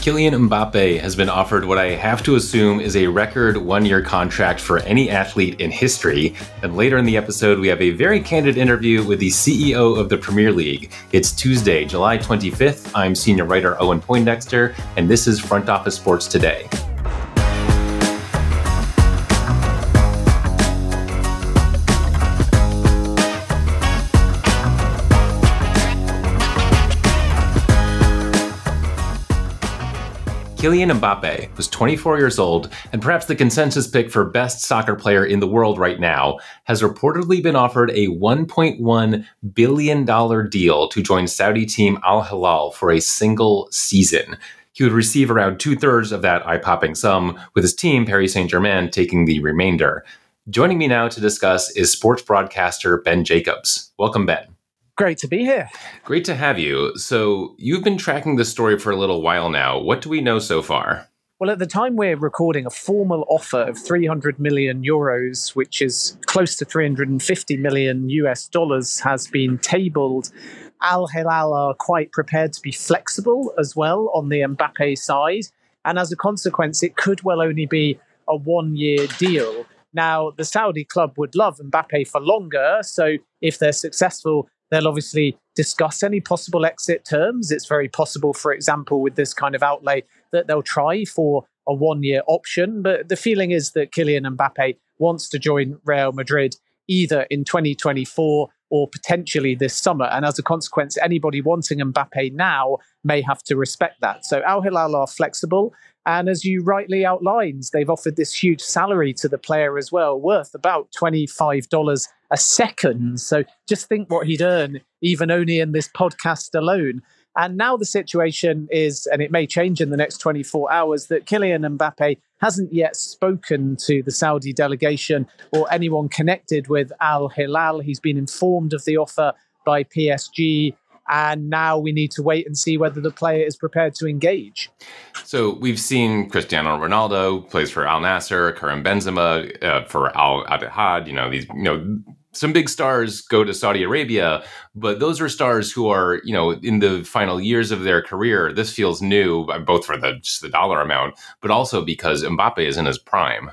Kylian Mbappe has been offered what I have to assume is a record one year contract for any athlete in history. And later in the episode, we have a very candid interview with the CEO of the Premier League. It's Tuesday, July 25th. I'm senior writer Owen Poindexter, and this is Front Office Sports Today. Kylian Mbappe was 24 years old and perhaps the consensus pick for best soccer player in the world right now, has reportedly been offered a $1.1 billion deal to join Saudi team Al Hilal for a single season. He would receive around two thirds of that eye popping sum, with his team, Paris Saint Germain, taking the remainder. Joining me now to discuss is sports broadcaster Ben Jacobs. Welcome, Ben. Great to be here. Great to have you. So, you've been tracking this story for a little while now. What do we know so far? Well, at the time we're recording, a formal offer of 300 million euros, which is close to 350 million US dollars, has been tabled. Al Hilal are quite prepared to be flexible as well on the Mbappe side. And as a consequence, it could well only be a one year deal. Now, the Saudi club would love Mbappe for longer. So if they're successful, They'll obviously discuss any possible exit terms. It's very possible, for example, with this kind of outlay, that they'll try for a one year option. But the feeling is that Kylian Mbappe wants to join Real Madrid either in 2024 or potentially this summer. And as a consequence, anybody wanting Mbappe now may have to respect that. So Al Hilal are flexible. And as you rightly outlined, they've offered this huge salary to the player as well, worth about $25 a second. So just think what he'd earn, even only in this podcast alone. And now the situation is, and it may change in the next 24 hours, that Kylian Mbappe hasn't yet spoken to the Saudi delegation or anyone connected with Al Hilal. He's been informed of the offer by PSG and now we need to wait and see whether the player is prepared to engage. So we've seen Cristiano Ronaldo plays for Al Nassr, Karim Benzema uh, for Al Ittihad. You know these, you know, some big stars go to Saudi Arabia, but those are stars who are, you know, in the final years of their career. This feels new, both for the just the dollar amount, but also because Mbappe is in his prime.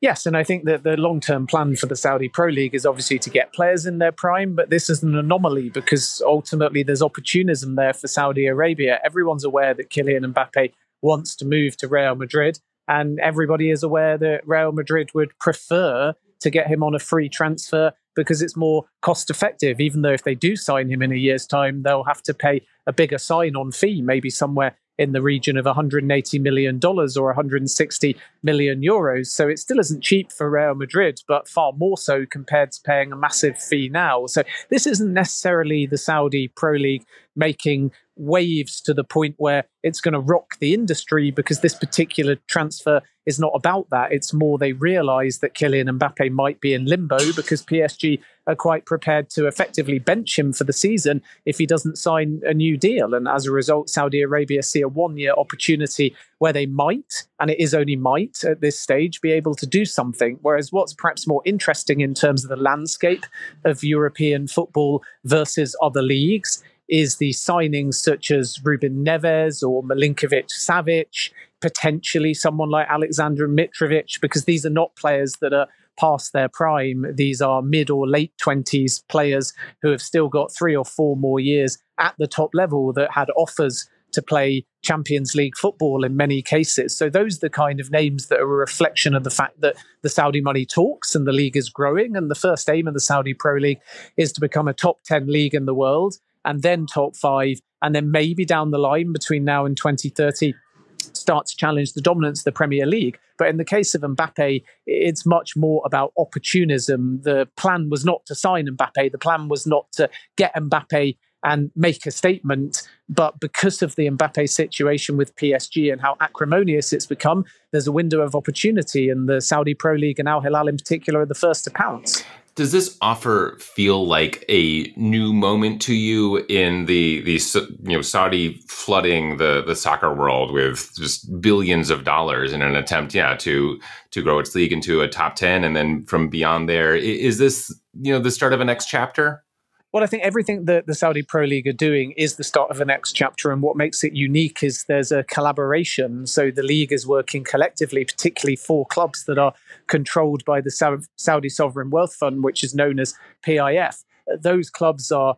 Yes, and I think that the long term plan for the Saudi Pro League is obviously to get players in their prime, but this is an anomaly because ultimately there's opportunism there for Saudi Arabia. Everyone's aware that Kylian Mbappe wants to move to Real Madrid, and everybody is aware that Real Madrid would prefer to get him on a free transfer because it's more cost effective. Even though if they do sign him in a year's time, they'll have to pay a bigger sign on fee, maybe somewhere in the region of 180 million dollars or 160 million euros. So it still isn't cheap for Real Madrid, but far more so compared to paying a massive fee now. So this isn't necessarily the Saudi Pro League making waves to the point where it's going to rock the industry because this particular transfer is not about that. It's more they realize that Kylian Mbappe might be in limbo because PSG are quite prepared to effectively bench him for the season if he doesn't sign a new deal. And as a result, Saudi Arabia see a one year opportunity where they might, and it is only might at this stage, be able to do something. Whereas what's perhaps more interesting in terms of the landscape of European football versus other leagues is the signings such as Ruben Neves or Milinkovic Savic, potentially someone like Alexander Mitrovic, because these are not players that are past their prime. These are mid or late 20s players who have still got three or four more years at the top level that had offers to play Champions League football in many cases. So those are the kind of names that are a reflection of the fact that the Saudi money talks and the league is growing. And the first aim of the Saudi Pro League is to become a top 10 league in the world and then top five, and then maybe down the line between now and 2030 start to challenge the dominance of the Premier League. But in the case of Mbappe, it's much more about opportunism. The plan was not to sign Mbappe, the plan was not to get Mbappe and make a statement. But because of the Mbappe situation with PSG and how acrimonious it's become, there's a window of opportunity, and the Saudi Pro League and Al Hilal in particular are the first to pounce does this offer feel like a new moment to you in the the you know Saudi flooding the the soccer world with just billions of dollars in an attempt yeah to to grow its league into a top 10 and then from beyond there? Is this you know the start of a next chapter Well, I think everything that the Saudi Pro League are doing is the start of the next chapter. And what makes it unique is there's a collaboration. So the league is working collectively, particularly for clubs that are controlled by the Saudi Sovereign Wealth Fund, which is known as PIF. Those clubs are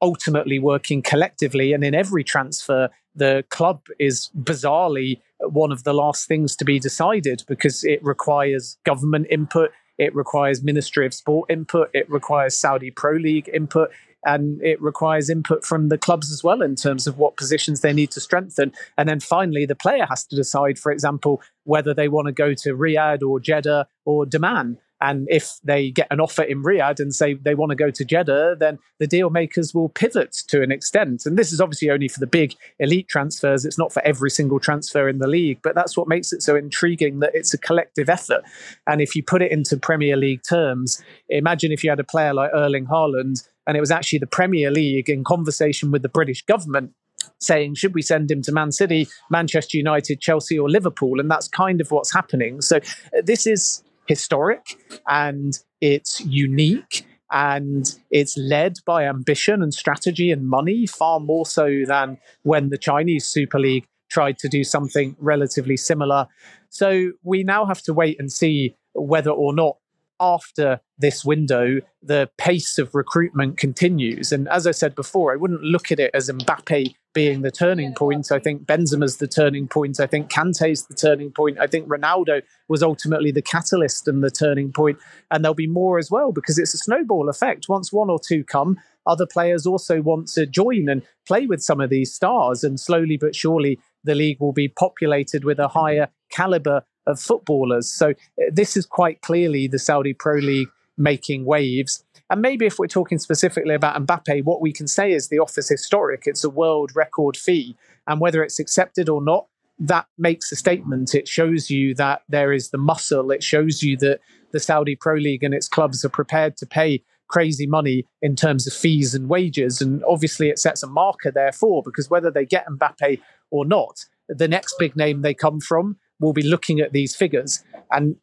ultimately working collectively. And in every transfer, the club is bizarrely one of the last things to be decided because it requires government input, it requires Ministry of Sport input, it requires Saudi Pro League input, and it requires input from the clubs as well in terms of what positions they need to strengthen. And then finally, the player has to decide, for example, whether they want to go to Riyadh or Jeddah or Dammam. And if they get an offer in Riyadh and say they want to go to Jeddah, then the deal makers will pivot to an extent. And this is obviously only for the big elite transfers. It's not for every single transfer in the league, but that's what makes it so intriguing that it's a collective effort. And if you put it into Premier League terms, imagine if you had a player like Erling Haaland and it was actually the Premier League in conversation with the British government saying, should we send him to Man City, Manchester United, Chelsea, or Liverpool? And that's kind of what's happening. So uh, this is historic and it's unique and it's led by ambition and strategy and money far more so than when the Chinese Super League tried to do something relatively similar. So we now have to wait and see whether or not after this window, the pace of recruitment continues. And as I said before, I wouldn't look at it as Mbappe being the turning point. I think Benzema's the turning point. I think Kante's the turning point. I think Ronaldo was ultimately the catalyst and the turning point. And there'll be more as well because it's a snowball effect. Once one or two come, other players also want to join and play with some of these stars. And slowly but surely, the league will be populated with a higher caliber of footballers. So uh, this is quite clearly the Saudi Pro League making waves. And maybe if we're talking specifically about Mbappe, what we can say is the offer's historic. It's a world record fee. And whether it's accepted or not, that makes a statement. It shows you that there is the muscle. It shows you that the Saudi Pro League and its clubs are prepared to pay crazy money in terms of fees and wages. And obviously, it sets a marker, therefore, because whether they get Mbappe or not, the next big name they come from will be looking at these figures and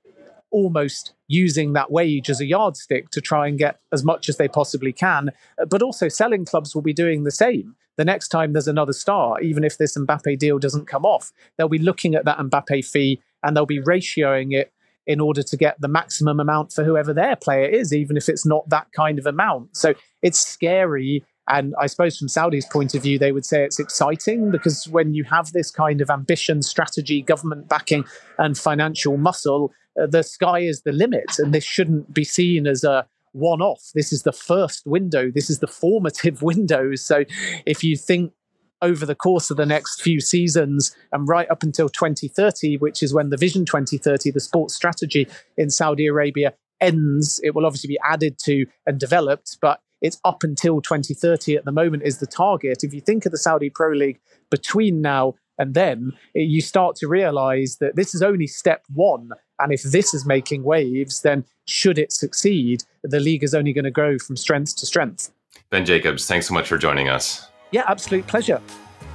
almost using that wage as a yardstick to try and get as much as they possibly can. But also, selling clubs will be doing the same. The next time there's another star, even if this Mbappe deal doesn't come off, they'll be looking at that Mbappe fee and they'll be ratioing it in order to get the maximum amount for whoever their player is, even if it's not that kind of amount. So it's scary and I suppose from Saudi's point of view, they would say it's exciting because when you have this kind of ambition, strategy, government backing, and financial muscle, uh, the sky is the limit. And this shouldn't be seen as a one off. This is the first window, this is the formative window. So if you think over the course of the next few seasons and right up until 2030, which is when the Vision 2030, the sports strategy in Saudi Arabia, ends. It will obviously be added to and developed, but it's up until 2030 at the moment is the target. If you think of the Saudi Pro League between now and then, eh, you start to realize that this is only step one. And if this is making waves, then should it succeed, the league is only going to grow from strength to strength. Ben Jacobs, thanks so much for joining us. Yeah, absolute pleasure.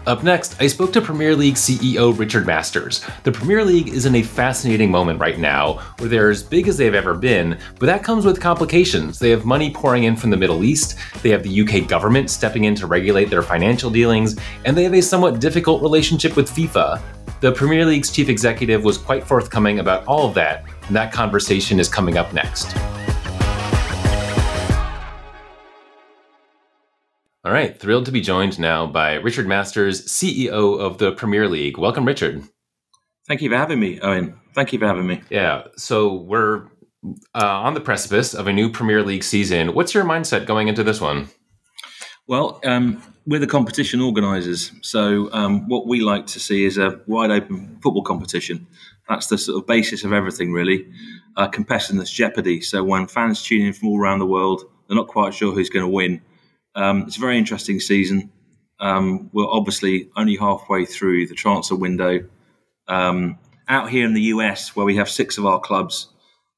Up next, I spoke to Premier League CEO Richard Masters. The Premier League is in a fascinating moment right now where they're as big as they've ever been, but that comes with complications. They have money pouring in from the Middle East, they have the UK government stepping in to regulate their financial dealings, and they have a somewhat difficult relationship with FIFA. The Premier League's chief executive was quite forthcoming about all of that, and that conversation is coming up next. All right, thrilled to be joined now by Richard Masters, CEO of the Premier League. Welcome, Richard. Thank you for having me, Owen. Thank you for having me. Yeah, so we're uh, on the precipice of a new Premier League season. What's your mindset going into this one? Well, um, we're the competition organisers, so um, what we like to see is a wide open football competition. That's the sort of basis of everything, really. Uh, competitiveness, jeopardy. So when fans tune in from all around the world, they're not quite sure who's going to win um, it's a very interesting season. Um, we're obviously only halfway through the transfer window. Um, out here in the US, where we have six of our clubs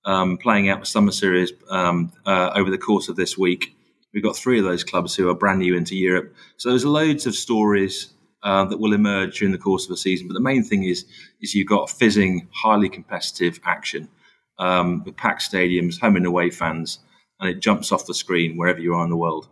um, playing out the summer series um, uh, over the course of this week, we've got three of those clubs who are brand new into Europe. So there's loads of stories uh, that will emerge during the course of the season. But the main thing is, is you've got fizzing, highly competitive action um, with packed stadiums, home and away fans, and it jumps off the screen wherever you are in the world.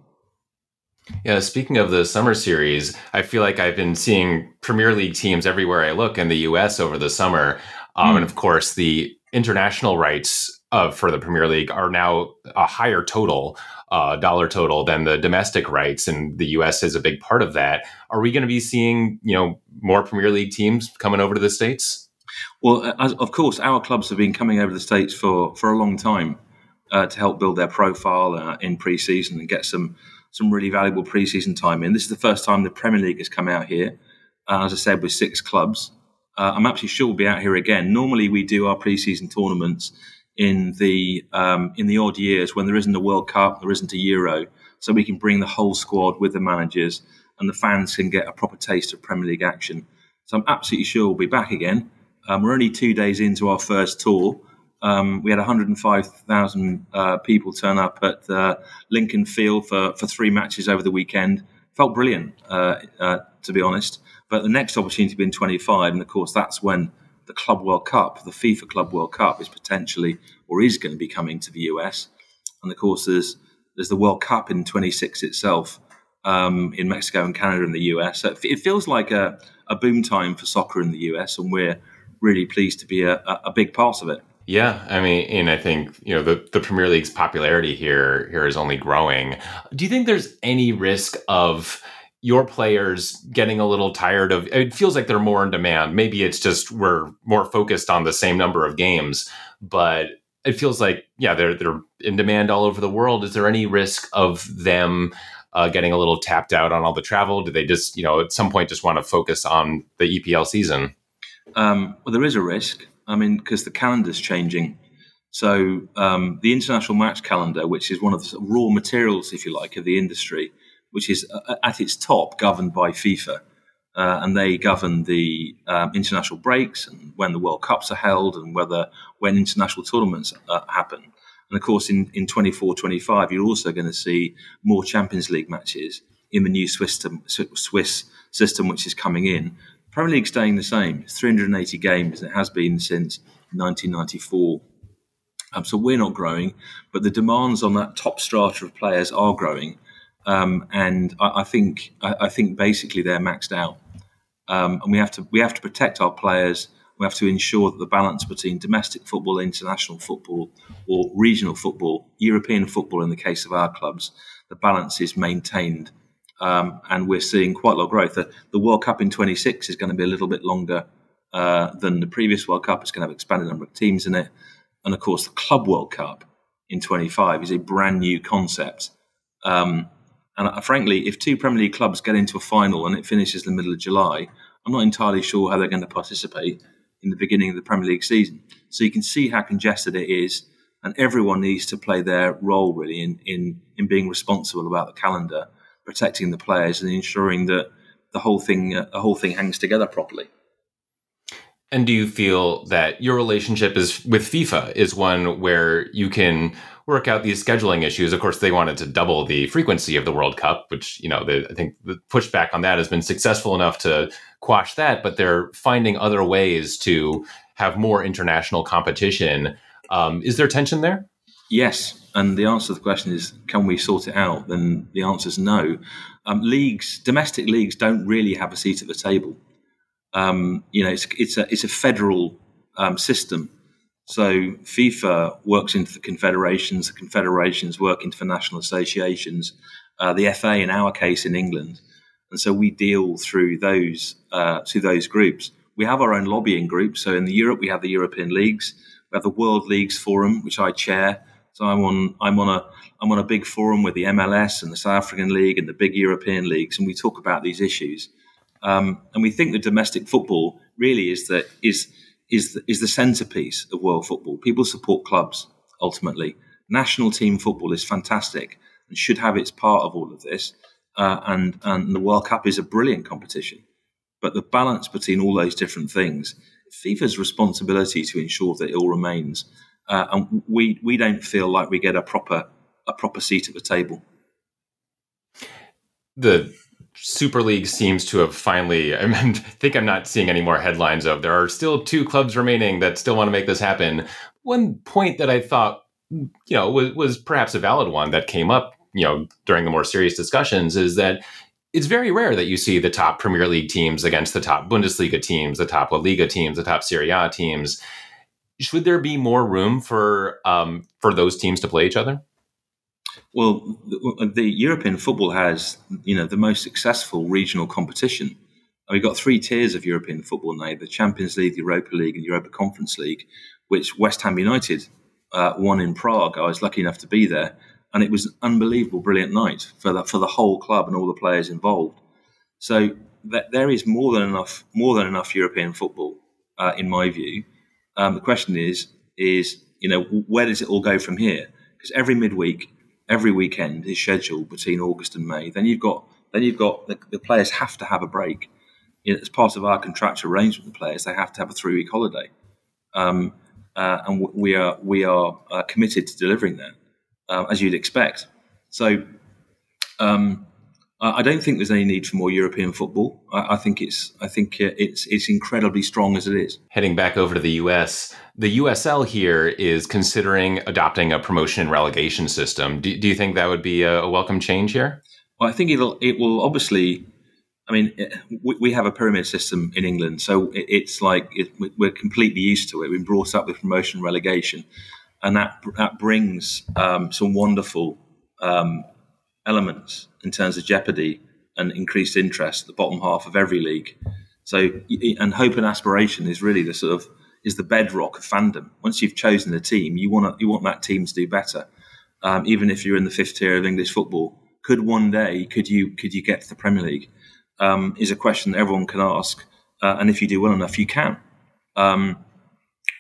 Yeah, speaking of the summer series, I feel like I've been seeing Premier League teams everywhere I look in the US over the summer. Um, mm. And of course, the international rights of for the Premier League are now a higher total, uh, dollar total than the domestic rights, and the U.S. is a big part of that. Are we going to be seeing you know more Premier League teams coming over to the states? Well, as, of course, our clubs have been coming over to the states for for a long time uh, to help build their profile uh, in pre-season and get some some really valuable pre-season time in. This is the first time the Premier League has come out here, uh, as I said, with six clubs. Uh, I'm absolutely sure we'll be out here again. Normally, we do our pre-season tournaments in the um, in the odd years when there isn't a World Cup, there isn't a Euro, so we can bring the whole squad with the managers and the fans can get a proper taste of Premier League action. So I'm absolutely sure we'll be back again. Um, we're only two days into our first tour. Um, we had 105,000 uh, people turn up at uh, Lincoln Field for, for three matches over the weekend. Felt brilliant, uh, uh to be honest. But the next opportunity being 25, and of course that's when the Club World Cup, the FIFA Club World Cup, is potentially or is going to be coming to the US. And of course, there's there's the World Cup in 26 itself um, in Mexico and Canada and the US. So it feels like a, a boom time for soccer in the US, and we're really pleased to be a, a big part of it. Yeah, I mean, and I think you know the, the Premier League's popularity here here is only growing. Do you think there's any risk of your players getting a little tired of it feels like they're more in demand. Maybe it's just we're more focused on the same number of games but it feels like yeah they're they're in demand all over the world. Is there any risk of them uh, getting a little tapped out on all the travel? Do they just you know at some point just want to focus on the epl season? Um, well there is a risk i mean because the calendar's changing so um, the international match calendar which is one of the raw materials if you like of the industry which is uh, at its top governed by FIFA. Uh, and they govern the um, international breaks and when the World Cups are held and whether when international tournaments uh, happen. And of course, in, in 24 25, you're also going to see more Champions League matches in the new Swiss Swiss system which is coming in. Premier League staying the same. It's 380 games. It has been since 1994. Um, so we're not growing, but the demands on that top strata of players are growing. Um, and I, I think I, I, think basically they're maxed out, um, and we have to we have to protect our players. We have to ensure that the balance between domestic football, international football, or regional football, European football, in the case of our clubs, the balance is maintained. Um, and we're seeing quite a lot of growth. The, the, World Cup in 26 is going to be a little bit longer uh, than the previous World Cup. It's going to have an expanded number of teams in it, and of course, the Club World Cup in 25 is a brand new concept. Um, and uh, frankly, if two Premier League clubs get into a final and it finishes in the middle of July, I'm not entirely sure how they're going to participate in the beginning of the Premier League season. So you can see how congested it is, and everyone needs to play their role really in in, in being responsible about the calendar, protecting the players, and ensuring that the whole thing uh, the whole thing hangs together properly. And do you feel that your relationship is with FIFA is one where you can work out these scheduling issues. Of course, they wanted to double the frequency of the World Cup, which you know the, I think the pushback on that has been successful enough to quash that. But they're finding other ways to have more international competition. Um, is there tension there? Yes, and the answer to the question is, can we sort it out? Then the answer is no. Um, leagues, domestic leagues, don't really have a seat at the table. Um, you know, it's it's a it's a federal um, system so FIFA works into the confederations, the confederations work into the national associations, uh, the FA in our case in England, and so we deal through those uh, through those groups. We have our own lobbying group. So in the Europe, we have the European leagues. We have the World Leagues Forum, which I chair. So I'm on I'm on a I'm on a big forum with the MLS and the South African League and the big European leagues, and we talk about these issues. Um, and we think that domestic football really is that is is the, is the centerpiece of world football. People support clubs ultimately. National team football is fantastic and should have its part of all of this. Uh, and and the World Cup is a brilliant competition, but the balance between all those different things, FIFA's responsibility to ensure that it all remains. Uh, and we we don't feel like we get a proper a proper seat at the table. The Super League seems to have finally. I mean, think I'm not seeing any more headlines of there are still two clubs remaining that still want to make this happen. One point that I thought, you know, was, was perhaps a valid one that came up you know during the more serious discussions is that it's very rare that you see the top Premier League teams against the top Bundesliga teams, the top La Liga teams, the top Serie A teams. Should there be more room for um, for those teams to play each other? Well, the, the, European football has, you know, the most successful regional competition. We've got three tiers of European football now: the Champions League, the Europa League, and the Europa Conference League, which West Ham United uh, won in Prague. I was lucky enough to be there, and it was an unbelievable, brilliant night for the, for the whole club and all the players involved. So th- there is more than enough, more than enough European football, uh, in my view. Um, the question is, is you know, where does it all go from here? Because every midweek, every weekend is scheduled between August and May. Then you've got, then you've got the, the players have to have a break. You know, as part of our contractual arrangement with the players, they have to have a three week holiday, um, uh, and we are we are uh, committed to delivering that uh, as you'd expect. So um, I don't think there's any need for more European football. I, I think it's I think it's it's incredibly strong as it is. Heading back over to the U.S., the USL here is considering adopting a promotion and relegation system. Do, do you think that would be a, a welcome change here? Well, I think it'll it will obviously. I mean, we, we have a pyramid system in England, so it, it's like it, we're completely used to it. We've been brought up with promotion and relegation and that that brings um, some wonderful um, elements in terms of jeopardy and increased interest the bottom half of every league. So, and hope and aspiration is really the sort of is the bedrock of fandom. Once you've chosen a team, you want you want that team to do better. Um, even if you're in the fifth tier of English football, could one day could you could you get to the Premier League? Um, is a question that everyone can ask, uh, and if you do well enough, you can. Um,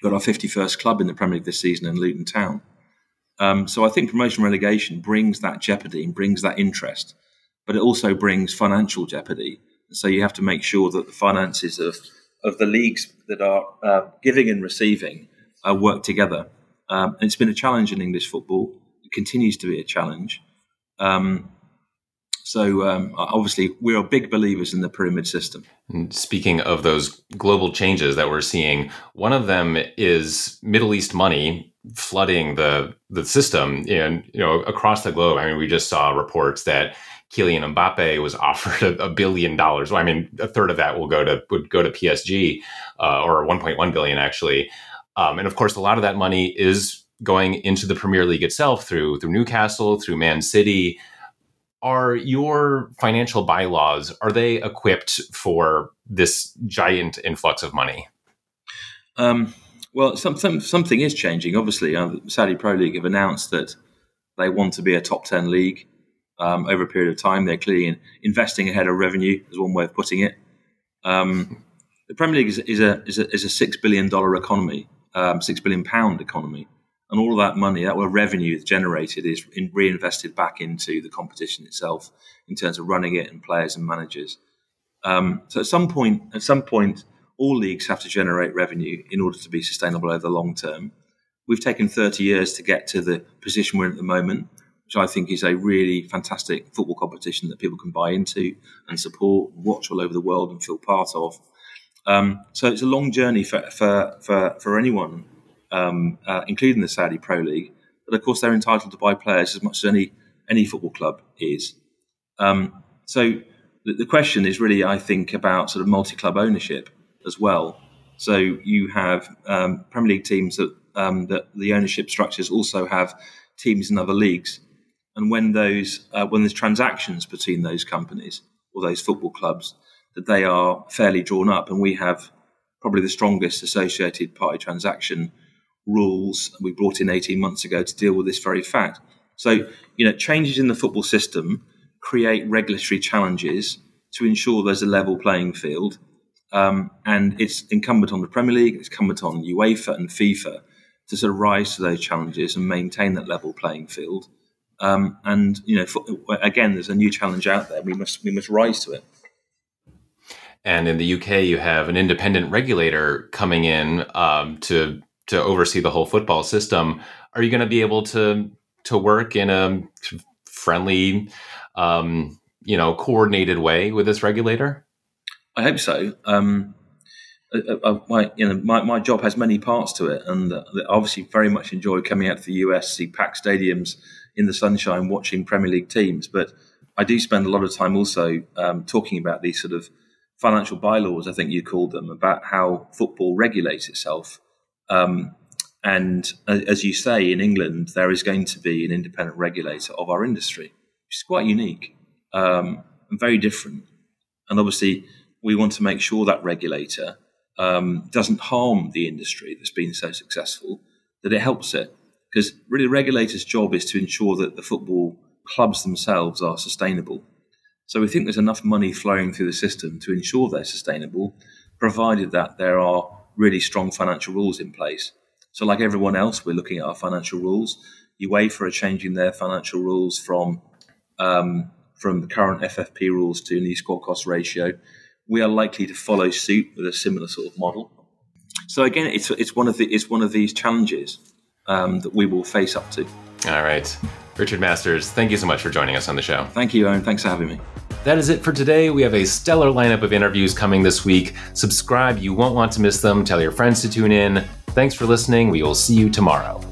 got our 51st club in the Premier League this season in Luton Town. Um, so I think promotion relegation brings that jeopardy and brings that interest, but it also brings financial jeopardy. So you have to make sure that the finances of, of the leagues that are uh, giving and receiving uh, work together. Um, and it's been a challenge in English football. It continues to be a challenge. Um, so um, obviously, we are big believers in the pyramid system. And speaking of those global changes that we're seeing, one of them is Middle East money flooding the the system, and you know across the globe. I mean, we just saw reports that Kylian Mbappe was offered a, a billion dollars. Well, I mean, a third of that will go to would go to PSG, uh, or 1.1 billion actually. Um, and of course, a lot of that money is going into the Premier League itself through through Newcastle, through Man City are your financial bylaws are they equipped for this giant influx of money? Um, well some, some, something is changing. Obviously uh, saudi pro league have announced that they want to be a top 10 league um, over a period of time. They're clearly in, investing ahead of revenue is one way of putting it. Um, the premier league is, is, a, is, a, is a six billion dollar economy um, six billion pound economy and all of that money, that revenue generated, is in, reinvested back into the competition itself in terms of running it and players and managers. Um, so at some point, at some point, all leagues have to generate revenue in order to be sustainable over the long term. We've taken 30 years to get to the position we're in at the moment, which I think is a really fantastic football competition that people can buy into and support, watch all over the world, and feel part of. Um, so it's a long journey for, for, for, for anyone um, uh, including the Saudi Pro League. But of course, they're entitled to buy players as much as any any football club is. Um, so the, the, question is really, I think, about sort of multi-club ownership as well. So you have um, Premier League teams that um, that the ownership structures also have teams in other leagues, and when those uh, when there's transactions between those companies or those football clubs, that they are fairly drawn up, and we have probably the strongest associated party transaction rules we brought in 18 months ago to deal with this very fact. So, you know, changes in the football system create regulatory challenges to ensure there's a level playing field. Um, and it's incumbent on the Premier League, it's incumbent on UEFA and FIFA to sort of rise to those challenges and maintain that level playing field. Um, and you know, for, again, there's a new challenge out there. We must we must rise to it. And in the UK, you have an independent regulator coming in um, to to oversee the whole football system. Are you going to be able to to work in a friendly, um, you know, coordinated way with this regulator? I hope so. Um, uh, uh my, you know, my, my job has many parts to it, and uh, obviously very much enjoy coming out to the US, see packed stadiums in the sunshine watching Premier League teams. But I do spend a lot of time also um, talking about these sort of financial bylaws, I think you called them, about how football regulates itself. Um, and as you say, in England, there is going to be an independent regulator of our industry, which is quite unique um, and very different. And obviously, we want to make sure that regulator um, doesn't harm the industry that's been so successful, that it helps it. Because really, the regulator's job is to ensure that the football clubs themselves are sustainable. So we think there's enough money flowing through the system to ensure they're sustainable, provided that there are really strong financial rules in place. So, like everyone else, we're looking at our financial rules. UEFA are changing their financial rules from um, from the current FFP rules to new squad cost ratio. We are likely to follow suit with a similar sort of model. So again, it's it's one of the it's one of these challenges um, that we will face up to. All right. Richard Masters, thank you so much for joining us on the show. Thank you, Owen. Thanks for having me. That is it for today. We have a stellar lineup of interviews coming this week. Subscribe, you won't want to miss them. Tell your friends to tune in. Thanks for listening. We will see you tomorrow.